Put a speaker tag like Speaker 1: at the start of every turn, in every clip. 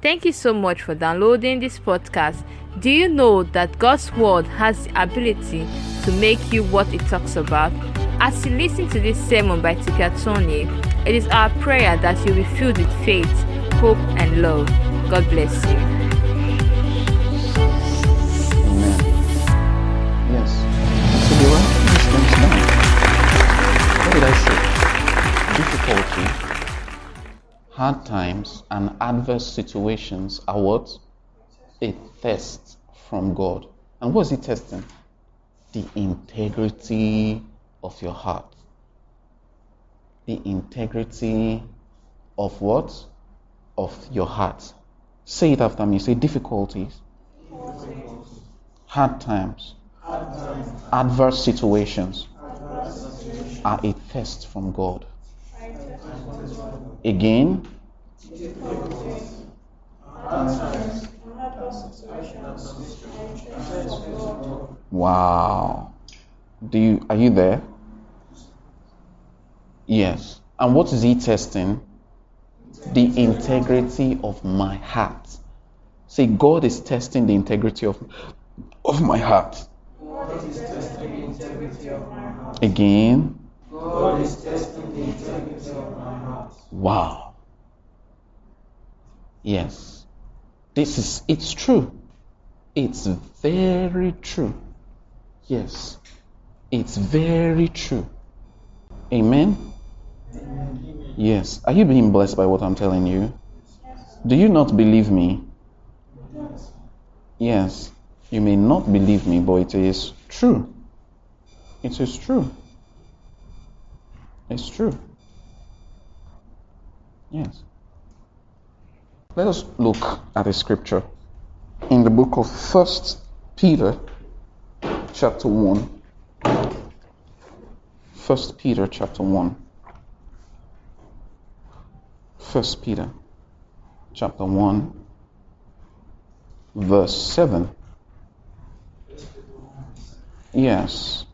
Speaker 1: Thank you so much for downloading this podcast. Do you know that God's Word has the ability to make you what it talks about? As you listen to this sermon by Tika Tony, it is our prayer that you will be filled with faith, hope, and love. God bless you.
Speaker 2: Hard times, and adverse situations are what? A test from God. And what is He testing? The integrity of your heart. The integrity of what? Of your heart. Say it after me. Say difficulties hard times, adverse situations are a test from God. Again, wow. Do you are you there? Yes. And what is he testing? The integrity of my heart. See, God is testing the integrity of of my heart.
Speaker 3: God is testing the integrity of my heart.
Speaker 2: Again,
Speaker 3: God is testing the integrity of my heart.
Speaker 2: wow. Yes. This is it's true. It's very true. Yes. It's very true. Amen. Yes. Are you being blessed by what I'm telling you? Do you not believe me? Yes. You may not believe me, but it is true. It is true. It's true. Yes. Let us look at a scripture in the book of First Peter, chapter one. First Peter, chapter one. First Peter, chapter one, verse seven. Yes.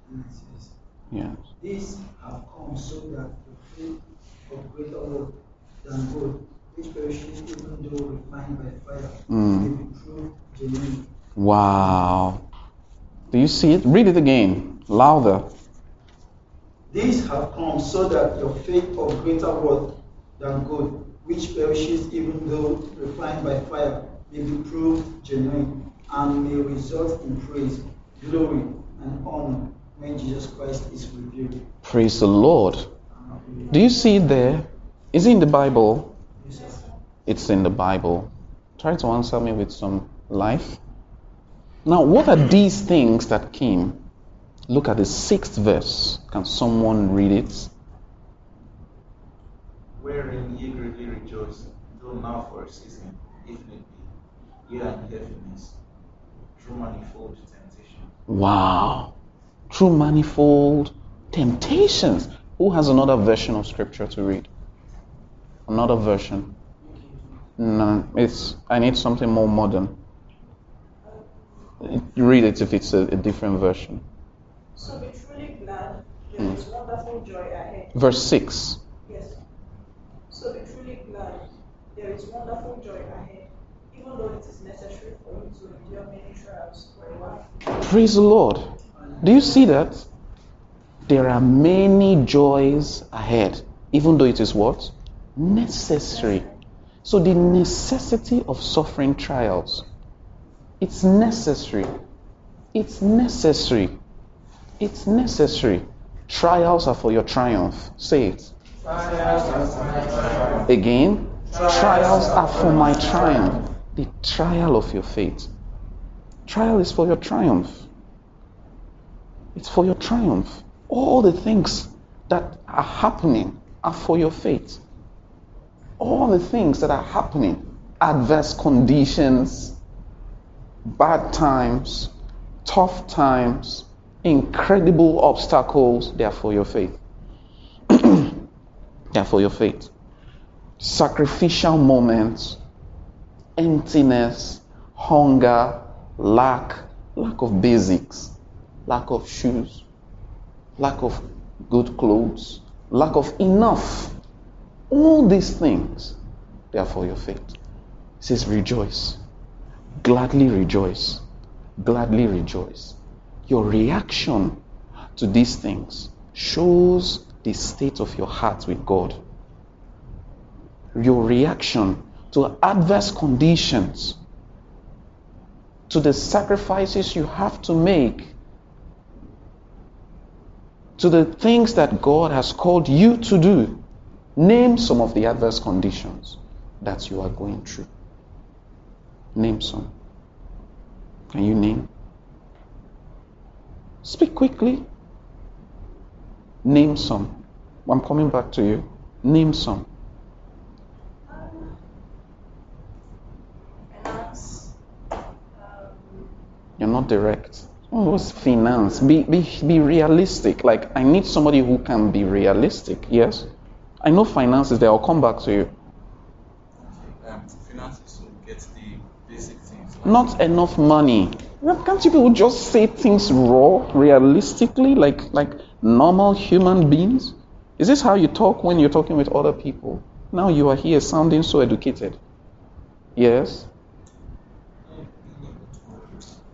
Speaker 2: Yes.
Speaker 3: These have come so that the faith of greater than gold, which perishes even though refined by fire,
Speaker 2: Mm.
Speaker 3: genuine.
Speaker 2: Wow. Do you see it? Read it again. Louder.
Speaker 3: These have come so that your faith of greater worth than gold, which perishes even though refined by fire, may be proved genuine and may result in praise, glory, and honor when Jesus Christ is revealed.
Speaker 2: Praise the Lord. Do you see it there? Is it in the Bible? It's in the Bible. Try to answer me with some life. Now, what are these things that came? Look at the sixth verse. Can someone read it?
Speaker 4: wherein ye greatly rejoice, though now for a season, if need be, ye are in heaviness, through manifold temptation.
Speaker 2: Wow. Through manifold temptations. Who has another version of scripture to read? Another version. No, it's I need something more modern. Read it if it's a, a different version.
Speaker 5: So be truly glad, hmm. there is wonderful joy ahead.
Speaker 2: Verse 6.
Speaker 5: Yes. So be truly glad, there is wonderful joy ahead, even though it is necessary for you to endure many trials for a while.
Speaker 2: Praise the Lord. Do you see that? There are many joys ahead, even though it is what? Necessary. So the necessity of suffering trials, it's necessary. It's necessary. It's necessary. Trials are for your triumph. Say it. Again, trials are for my triumph. The trial of your faith. Trial is for your triumph. It's for your triumph. All the things that are happening are for your faith. All the things that are happening, adverse conditions, bad times, tough times, incredible obstacles, they are for your faith. they are for your faith. Sacrificial moments, emptiness, hunger, lack, lack of basics, lack of shoes, lack of good clothes, lack of enough. All these things, they are for your faith. says, Rejoice. Gladly rejoice. Gladly rejoice. Your reaction to these things shows the state of your heart with God. Your reaction to adverse conditions, to the sacrifices you have to make, to the things that God has called you to do. Name some of the adverse conditions that you are going through. Name some. Can you name? Speak quickly. Name some. I'm coming back to you. Name some. You're not direct. Oh, what's finance? Be, be, be realistic. Like, I need somebody who can be realistic. Yes? I know finances there. I'll come back to you.
Speaker 6: um, finances to get the basic things. like-
Speaker 2: Not enough money. Can't you people just say things raw, realistically, like, like normal human beings? Is this how you talk when you're talking with other people? Now you are here sounding so educated. Yes?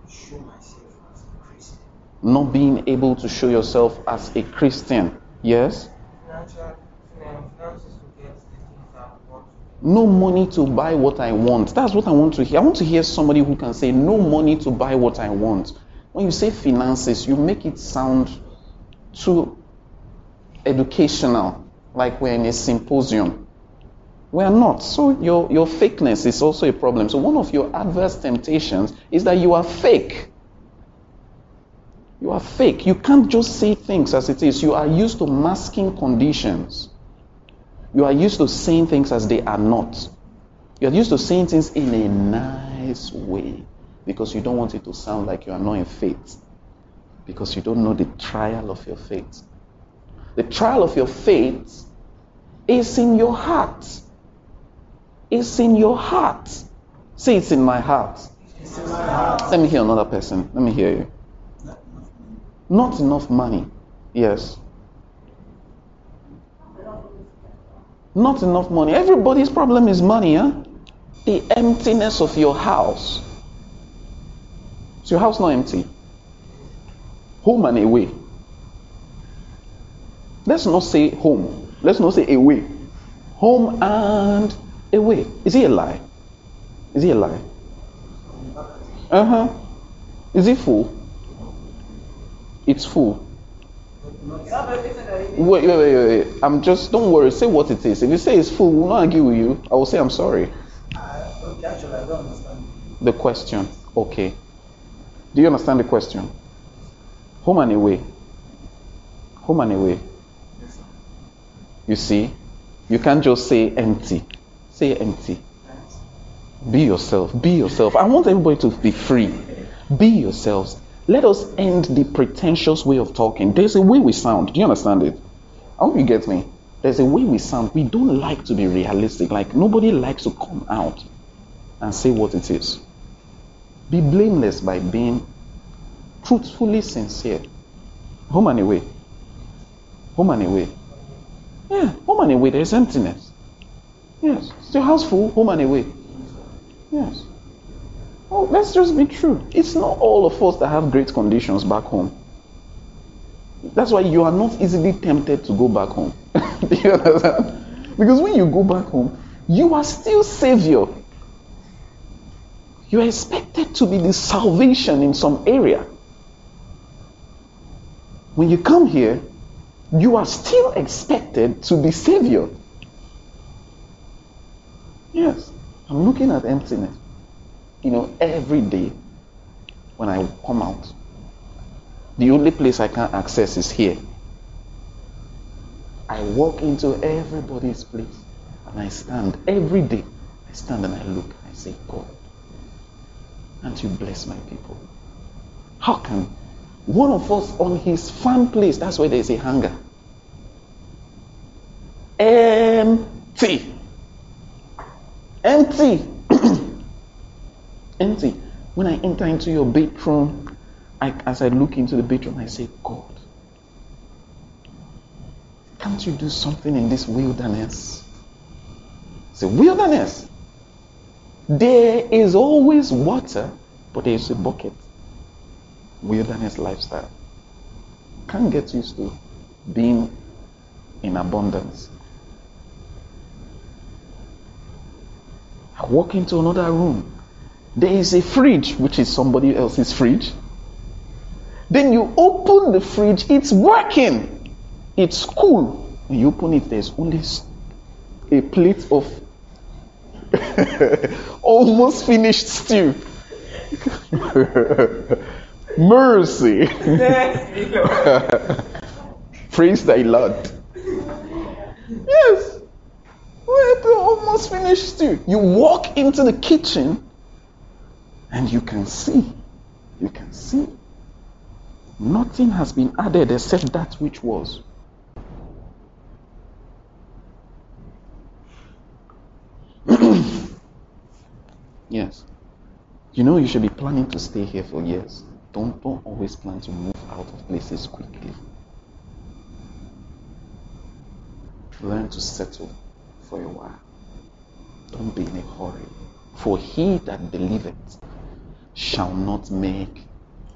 Speaker 7: show myself as a Christian.
Speaker 2: Not being able to show yourself as a Christian. Yes?
Speaker 7: Financial
Speaker 2: No money to buy what I want. That's what I want to hear. I want to hear somebody who can say, No money to buy what I want. When you say finances, you make it sound too educational, like we're in a symposium. We are not. So your, your fakeness is also a problem. So one of your adverse temptations is that you are fake. You are fake. You can't just say things as it is. You are used to masking conditions. You are used to saying things as they are not. You are used to saying things in a nice way because you don't want it to sound like you are not in faith. Because you don't know the trial of your faith. The trial of your faith is in your heart. It's in your heart. Say it's in my heart. Let me hear another person. Let me hear you. Not enough money. Yes. Not enough money. Everybody's problem is money, huh? The emptiness of your house. Is your house not empty? Home and away. Let's not say home. Let's not say away. Home and away. Is it a lie? Is it a lie? Uh huh. Is it full? It's full.
Speaker 5: you have everything that you need.
Speaker 2: Wait, wait, wait, wait. I'm just, don't worry. Say what it is. If you say it's full, we'll not argue with you. I will say I'm sorry.
Speaker 3: I, okay, actually, I don't understand.
Speaker 2: The question. Okay. Do you understand the question? Home and away. Home and away.
Speaker 6: Yes.
Speaker 2: You see? You can't just say empty. Say empty. Be yourself. Be yourself. I want everybody to be free. Be yourselves. Let us end the pretentious way of talking. There's a way we sound. Do you understand it? I hope you get me. There's a way we sound. We don't like to be realistic. Like nobody likes to come out and say what it is. Be blameless by being truthfully sincere. Home and away. Home and away. Yeah, home and away, there's emptiness. Yes. Your house full? Home and away. Yes. Oh, let's just be true. It's not all of us that have great conditions back home. That's why you are not easily tempted to go back home. You understand? Because when you go back home, you are still savior. You are expected to be the salvation in some area. When you come here, you are still expected to be savior. Yes, I'm looking at emptiness. You know, every day when I come out, the only place I can access is here. I walk into everybody's place and I stand every day. I stand and I look. I say, God, and you bless my people. How can one of us on his fan place, that's where there's a hunger, empty, empty, empty. When I enter into your bedroom, I, as I look into the bedroom, I say, God, can't you do something in this wilderness? It's a wilderness. There is always water, but there is a bucket. Wilderness lifestyle. Can't get used to being in abundance. I walk into another room. There is a fridge, which is somebody else's fridge. Then you open the fridge, it's working. It's cool. You open it, there's only a plate of almost finished stew. Mercy. Praise thy Lord. Yes. We're almost finished stew. You walk into the kitchen and you can see. You can see. Nothing has been added except that which was. yes. You know you should be planning to stay here for years. Don't don't always plan to move out of places quickly. Learn to settle for a while. Don't be in a hurry. For he that believeth shall not make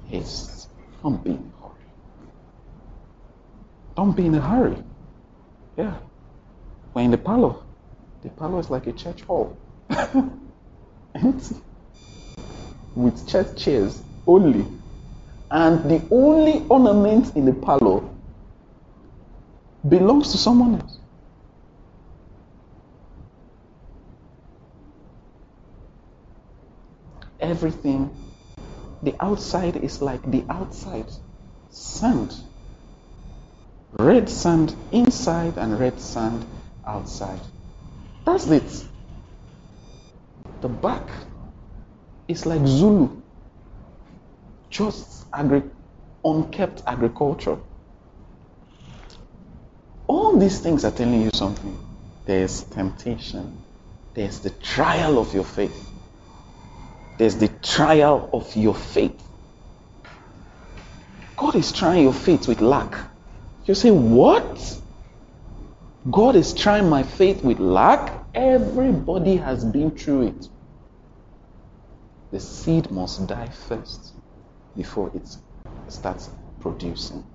Speaker 2: haste. Don't be in a hurry. Don't be in a hurry. Yeah. We're in the parlor. The parlor is like a church hall. Empty. With church chairs only. And the only ornament in the parlor belongs to someone else. Everything, the outside is like the outside sand. Red sand inside and red sand outside. That's it. The back is like Zulu. Just agri- unkept agriculture. All these things are telling you something. There's temptation. There's the trial of your faith. There's the trial of your faith. God is trying your faith with lack. You say, What? God is trying my faith with lack? Everybody has been through it. The seed must die first before it starts producing.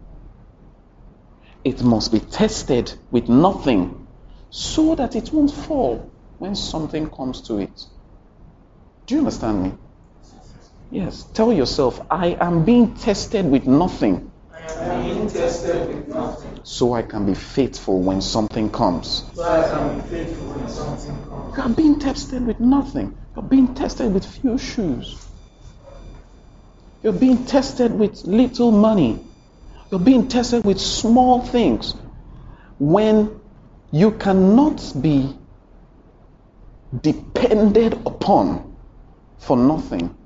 Speaker 2: It must be tested with nothing so that it won't fall when something comes to it. Do you understand me? Yes. Tell yourself, I am being tested with nothing.
Speaker 3: I am being tested with nothing.
Speaker 2: So I can be faithful when something comes.
Speaker 3: So I can be faithful when something comes.
Speaker 2: You are being tested with nothing. You're being tested with few shoes. You're being tested with little money. You're being tested with small things. When you cannot be depended upon for nothing,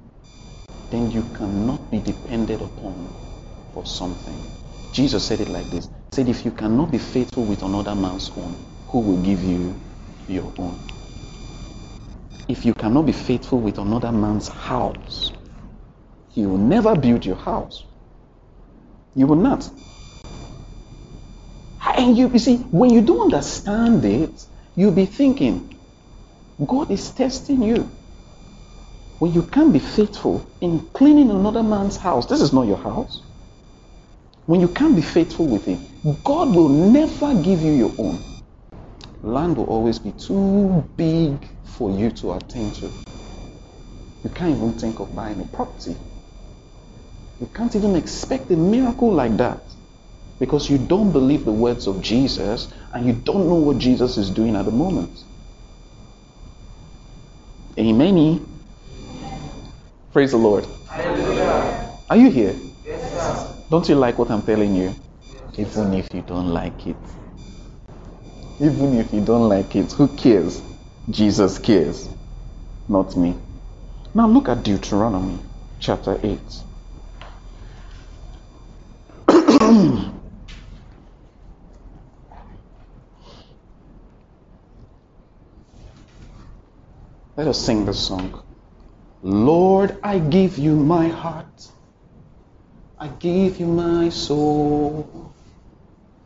Speaker 2: then you cannot be depended upon for something. Jesus said it like this. He said, if you cannot be faithful with another man's own, who will give you your own? If you cannot be faithful with another man's house, he will never build your house. You will not. And you, you see, when you don't understand it, you'll be thinking, God is testing you. When you can't be faithful in cleaning another man's house, this is not your house. When you can't be faithful with him, God will never give you your own. Land will always be too big for you to attain to. You can't even think of buying a property. You can't even expect a miracle like that because you don't believe the words of Jesus and you don't know what Jesus is doing at the moment. Amen. Praise the Lord.
Speaker 3: Hallelujah.
Speaker 2: Are you here?
Speaker 3: Yes, sir.
Speaker 2: Don't you like what I'm telling you? Even if you don't like it. Even if you don't like it, who cares? Jesus cares, not me. Now look at Deuteronomy chapter 8. Let us sing this song. Lord, I give you my heart. I give you my soul.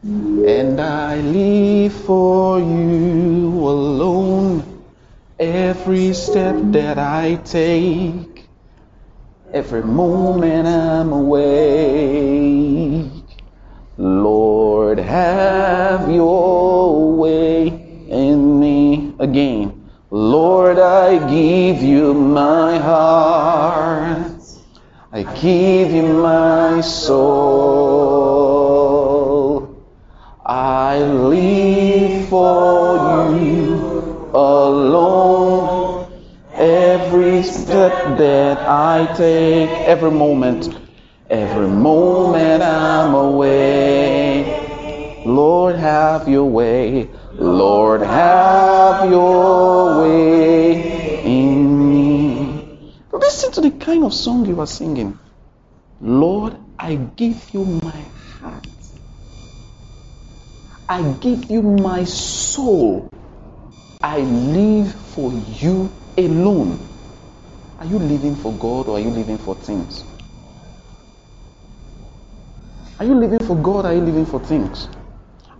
Speaker 2: And I live for you alone. every step that I take, every moment I'm awake. Lord, have your way in me again. Lord, I give you my heart. I give you my soul. I live for you alone. Every step that I take, every moment, every moment I'm away. Lord, have your way. Lord, have your way in me. Listen to the kind of song you are singing. Lord, I give you my heart. I give you my soul. I live for you alone. Are you living for God or are you living for things? Are you living for God or are you living for things?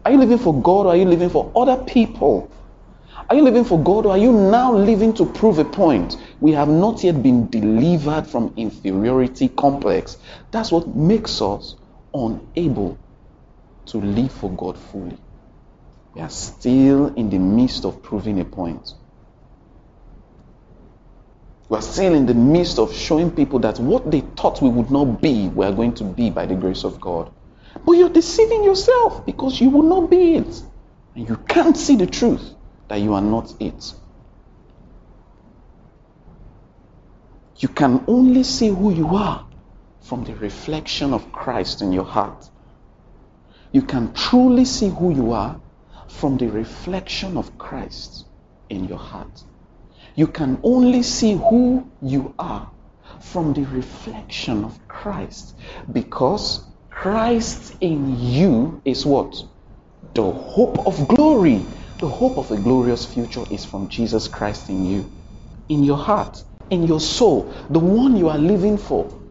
Speaker 2: Are you living for God or are you living for other people? Are you living for God or are you now living to prove a point? We have not yet been delivered from inferiority complex. That's what makes us unable to live for God fully. We are still in the midst of proving a point. We are still in the midst of showing people that what they thought we would not be, we are going to be by the grace of God. But you're deceiving yourself because you will not be it. And you can't see the truth that you are not it. You can only see who you are from the reflection of Christ in your heart. You can truly see who you are from the reflection of Christ in your heart. You can only see who you are from the reflection of Christ because Christ in you is what? The hope of glory. The hope of a glorious future is from Jesus Christ in you, in your heart, in your soul, the one you are living for.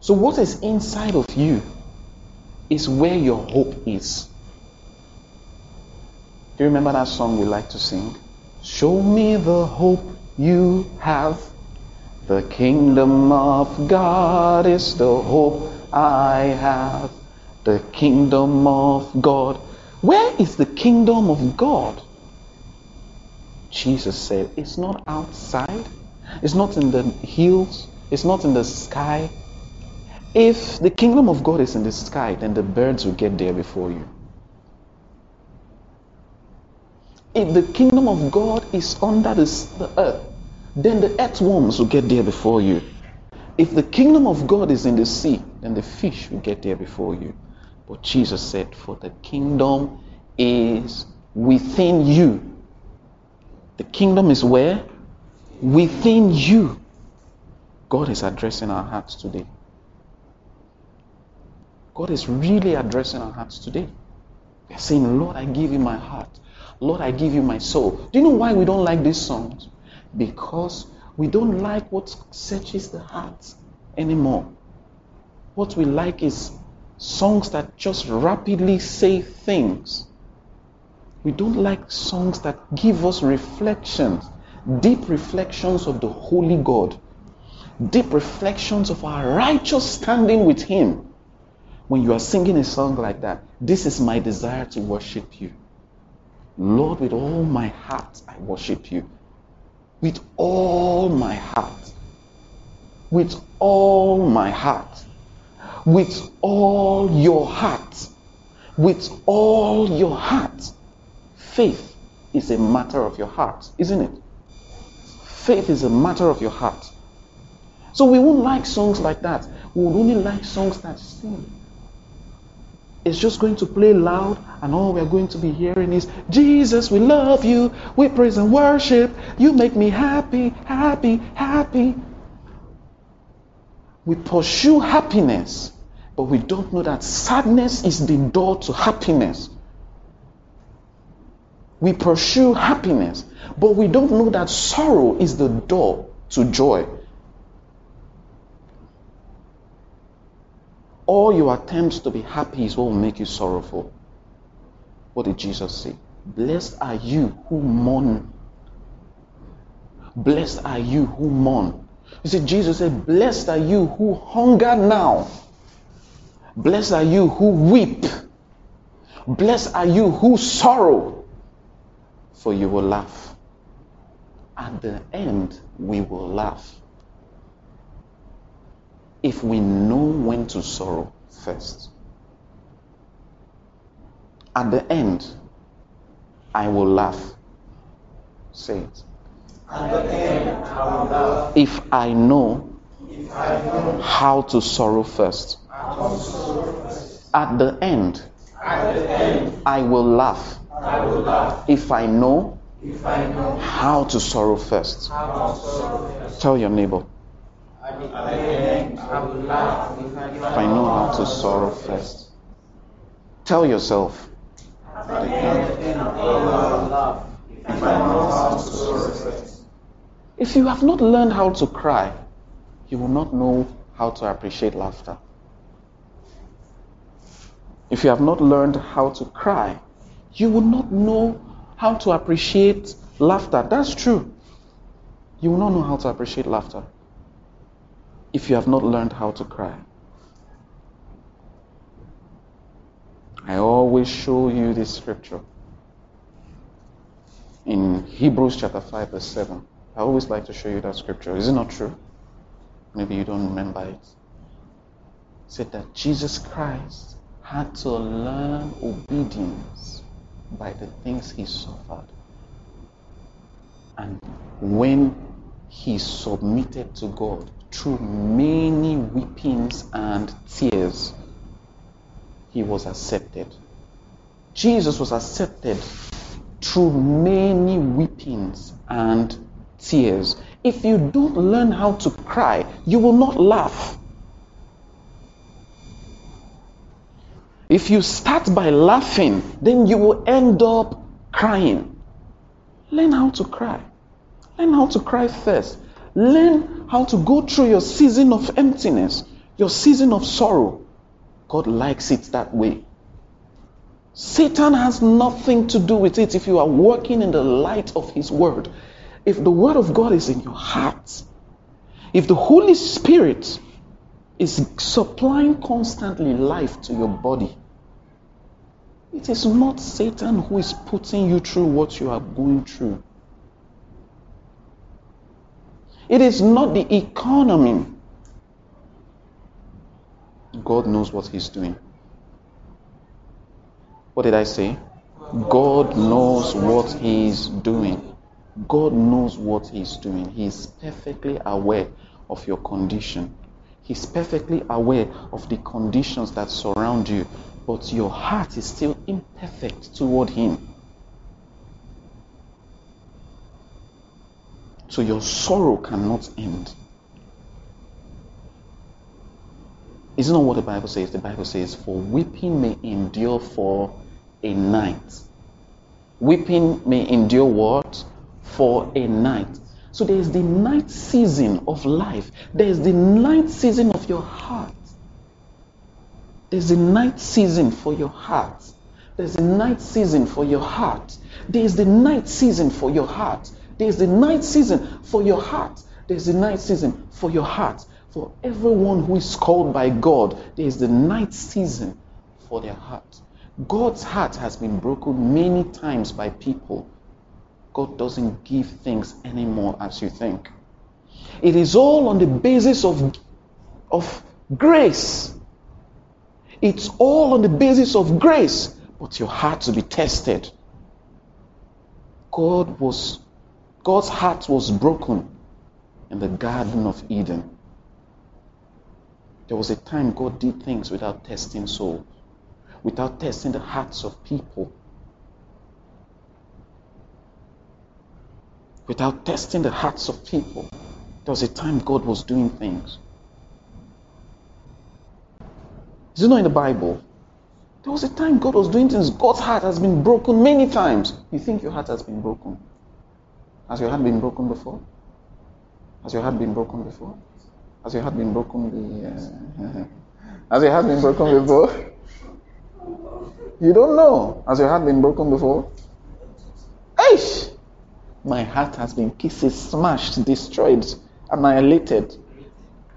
Speaker 2: So, what is inside of you is where your hope is. Do you remember that song we like to sing? Show me the hope you have. The kingdom of God is the hope I have. The kingdom of God. Where is the kingdom of God? Jesus said, It's not outside, it's not in the hills, it's not in the sky. If the kingdom of God is in the sky, then the birds will get there before you. If the kingdom of God is under the, earth, then the earthworms will get there before you. If the kingdom of God is in the sea, then the fish will get there before you. But Jesus said, For the kingdom is within you. The kingdom is where? Within you. God is addressing our hearts today. God is really addressing our hearts today. They're saying, Lord, I give you my heart. Lord, I give you my soul. Do you know why we don't like these songs? Because we don't like what searches the heart anymore. What we like is songs that just rapidly say things. We don't like songs that give us reflections, deep reflections of the Holy God, deep reflections of our righteous standing with Him. When you are singing a song like that, this is my desire to worship you. Lord, with all my heart, I worship you. With all my heart. With all my heart. With all your heart. With all your heart. Faith is a matter of your heart, isn't it? Faith is a matter of your heart. So we won't like songs like that. We would only like songs that sing. It's just going to play loud, and all we're going to be hearing is Jesus, we love you, we praise and worship, you make me happy, happy, happy. We pursue happiness, but we don't know that sadness is the door to happiness. We pursue happiness, but we don't know that sorrow is the door to joy. All your attempts to be happy is what will make you sorrowful. What did Jesus say? Blessed are you who mourn, Blessed are you who mourn. You see, Jesus said, Blessed are you who hunger now. Blessed are you who weep. Blessed are you who sorrow, for you will laugh. At the end, we will laugh. If we know when to sorrow first. At the end, I will laugh. Say it.
Speaker 3: At the end, I will laugh.
Speaker 2: If I know
Speaker 3: If I know
Speaker 2: how to sorrow first. At the end, I will laugh. If I know how to sorrow first. Tell your neighbor,
Speaker 7: if I
Speaker 2: know how to sorrow first. Tell yourself,
Speaker 3: if
Speaker 2: you have not learned how to cry, you will not know how to appreciate laughter. If you have not learned how to cry, you will not know how to appreciate laughter. That's true. You will not know how to appreciate laughter if you have not learned how to cry. I always show you this scripture in Hebrews chapter 5, verse 7. I always like to show you that scripture. Is it not true? Maybe you don't remember it. It said that Jesus Christ had to learn obedience by the things he suffered. And when he submitted to God through many weepings and tears, he was accepted. Jesus was accepted through many weepings and tears. If you don't learn how to cry, you will not laugh. If you start by laughing, then you will end up crying. Learn how to cry. Learn how to cry first. Learn how to go through your season of emptiness, your season of sorrow. God likes it that way. Satan has nothing to do with it if you are walking in the light of his word. If the word of God is in your heart, if the Holy Spirit is supplying constantly life to your body, it is not Satan who is putting you through what you are going through. It is not the economy. God knows what He's doing. What did I say? God knows what He's doing. God knows what He's doing. He is perfectly aware of your condition. He's perfectly aware of the conditions that surround you, but your heart is still imperfect toward Him. So your sorrow cannot end. Isn't that what the Bible says? The Bible says, For weeping may endure for a night. Weeping may endure what? For a night. So there is the night season of life. There is the night season of your heart. There's a night season for your heart. There's a night season for your heart. There's the night season for your heart. There's the night season for your heart. There's the night season for your heart. For everyone who is called by God, there's the night season for their heart. God's heart has been broken many times by people. God doesn't give things anymore as you think. It is all on the basis of, of grace. It's all on the basis of grace, but your heart to be tested. God was God's heart was broken in the Garden of Eden. There was a time God did things without testing souls, without testing the hearts of people, without testing the hearts of people. There was a time God was doing things. Is it not in the Bible? There was a time God was doing things. God's heart has been broken many times. You think your heart has been broken? Has your heart been broken before? Has your heart been broken before? Has your heart been broken? The, uh, has your heart been broken before? You don't know. Has your heart been broken before? Eish! My heart has been pieces smashed, destroyed, annihilated,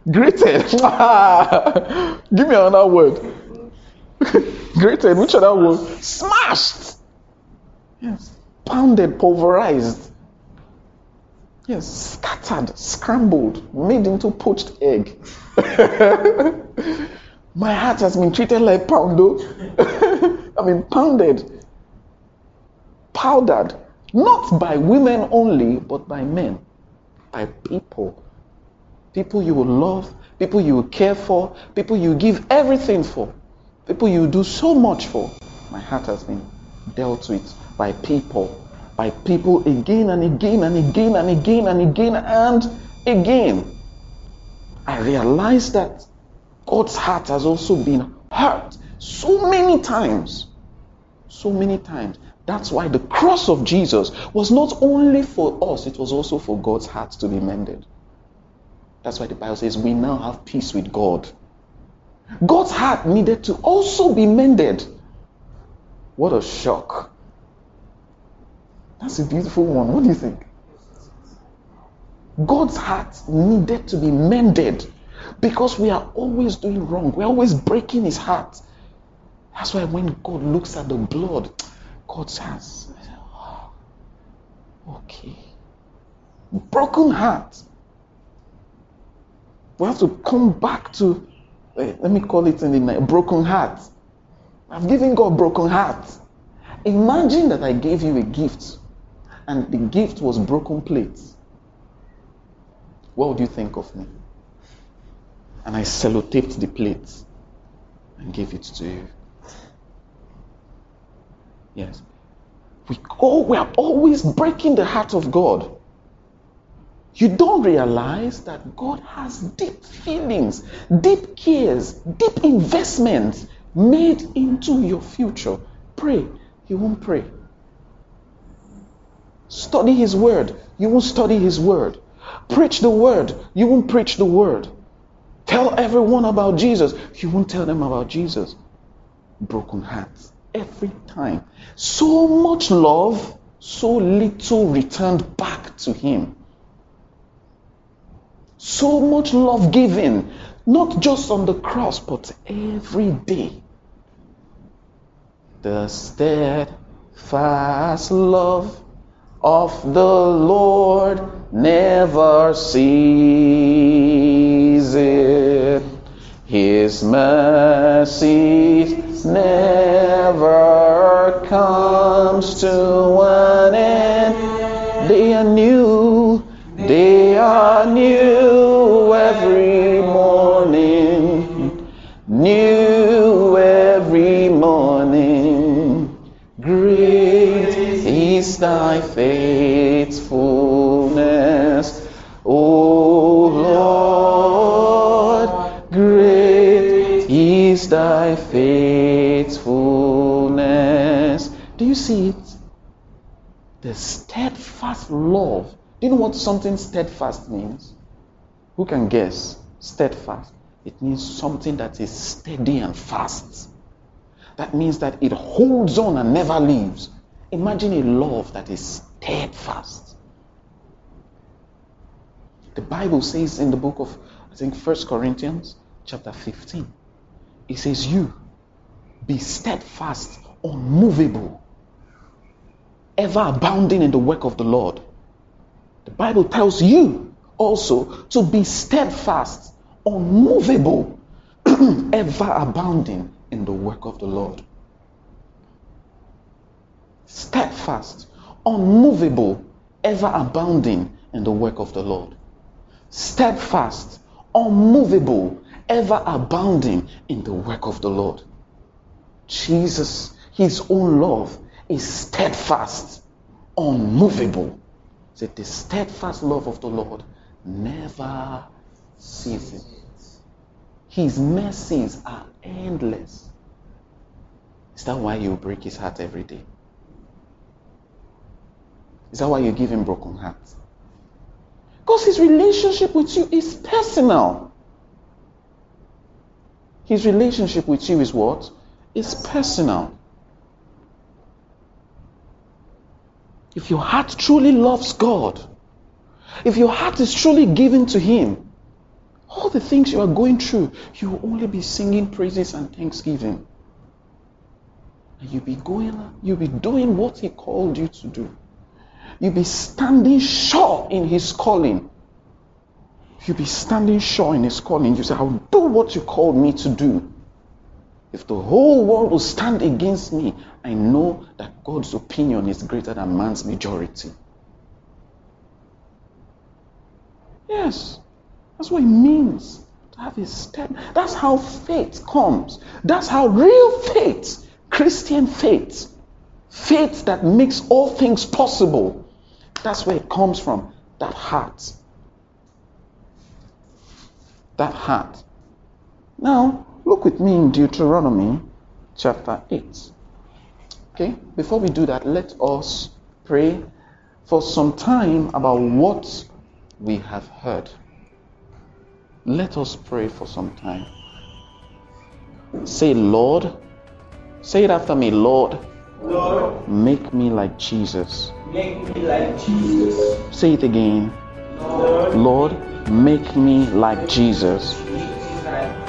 Speaker 2: grated. Give me another word. grated. Which other word? Smashed. Yes. Pounded, pulverized. Yes. Scattered, scrambled, made into poached egg. My heart has been treated like poundo. I mean, pounded, powdered, not by women only, but by men, by people. People you will love, people you will care for, people you give everything for, people you do so much for. My heart has been dealt with by people, by people again and again and again and again and again and again. I realize that God's heart has also been hurt so many times. So many times. That's why the cross of Jesus was not only for us, it was also for God's heart to be mended. That's why the Bible says we now have peace with God. God's heart needed to also be mended. What a shock. That's a beautiful one. What do you think? God's heart needed to be mended because we are always doing wrong. We're always breaking his heart. That's why when God looks at the blood, God says, oh, okay. Broken heart. We have to come back to, eh, let me call it in the night, broken heart. I've given God broken heart. Imagine that I gave you a gift and the gift was broken plates. What would you think of me? And I sellotaped the plates and gave it to you. Yes. We, go, we are always breaking the heart of God. You don't realize that God has deep feelings, deep cares, deep investments made into your future. Pray, you won't pray. Study His Word, you won't study His Word. Preach the Word, you won't preach the Word. Tell everyone about Jesus, you won't tell them about Jesus. Broken hearts every time. So much love, so little returned back to Him. So much love given, not just on the cross, but every day. The steadfast love of the Lord never ceases. His mercy never comes to an end. They are new, they are new every morning, new every morning. Great is thy faithfulness, faithfulness. Do you see it? The steadfast love. Do you know what something steadfast means? Who can guess? Steadfast. It means something that is steady and fast. That means that it holds on and never leaves. Imagine a love that is steadfast. The Bible says in the book of, I think, First Corinthians, chapter 15, it says, You be steadfast, unmovable, ever abounding in the work of the Lord. The Bible tells you also to be steadfast, unmovable, ever abounding in the work of the Lord. Steadfast, unmovable, ever abounding in the work of the Lord. Steadfast, unmovable, ever abounding in the work of the Lord. Jesus, his own love is steadfast, unmovable. Said the steadfast love of the Lord never ceases. His mercies are endless. Is that why you break his heart every day? Is that why you give him broken heart? Because his relationship with you is personal. His relationship with you is what? Is personal. if your heart truly loves God, if your heart is truly given to Him, all the things you are going through, you will only be singing praises and thanksgiving. And you'll be going, you'll be doing what He called you to do. You'll be standing sure in His calling. You'll be standing sure in His calling. You say, I'll do what you called me to do. If the whole world will stand against me, I know that God's opinion is greater than man's majority. Yes, that's what it means to have a step. That's how faith comes. That's how real faith, Christian faith, faith that makes all things possible, that's where it comes from. That heart. That heart. Now, look with me in Deuteronomy chapter 8. Okay, before we do that, let us pray for some time about what we have heard. Let us pray for some time. Say, Lord, say it after me, Lord,
Speaker 3: Lord,
Speaker 2: make me like Jesus.
Speaker 3: make me like Jesus.
Speaker 2: Say it again, Lord, make me like Jesus.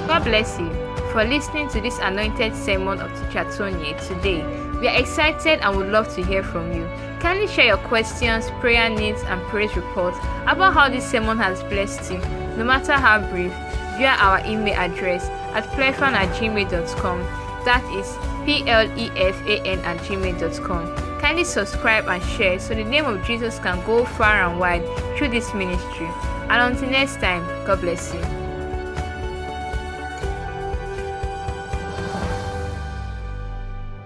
Speaker 1: God bless you for listening to this anointed sermon of Teacher Tony today. We are excited and would love to hear from you. Kindly share your questions, prayer needs, and praise reports about how this sermon has blessed you, no matter how brief, via our email address at plefan at gmail.com. That is P L E F A N at gmail.com. Kindly subscribe and share so the name of Jesus can go far and wide through this ministry. And until next time, God bless you.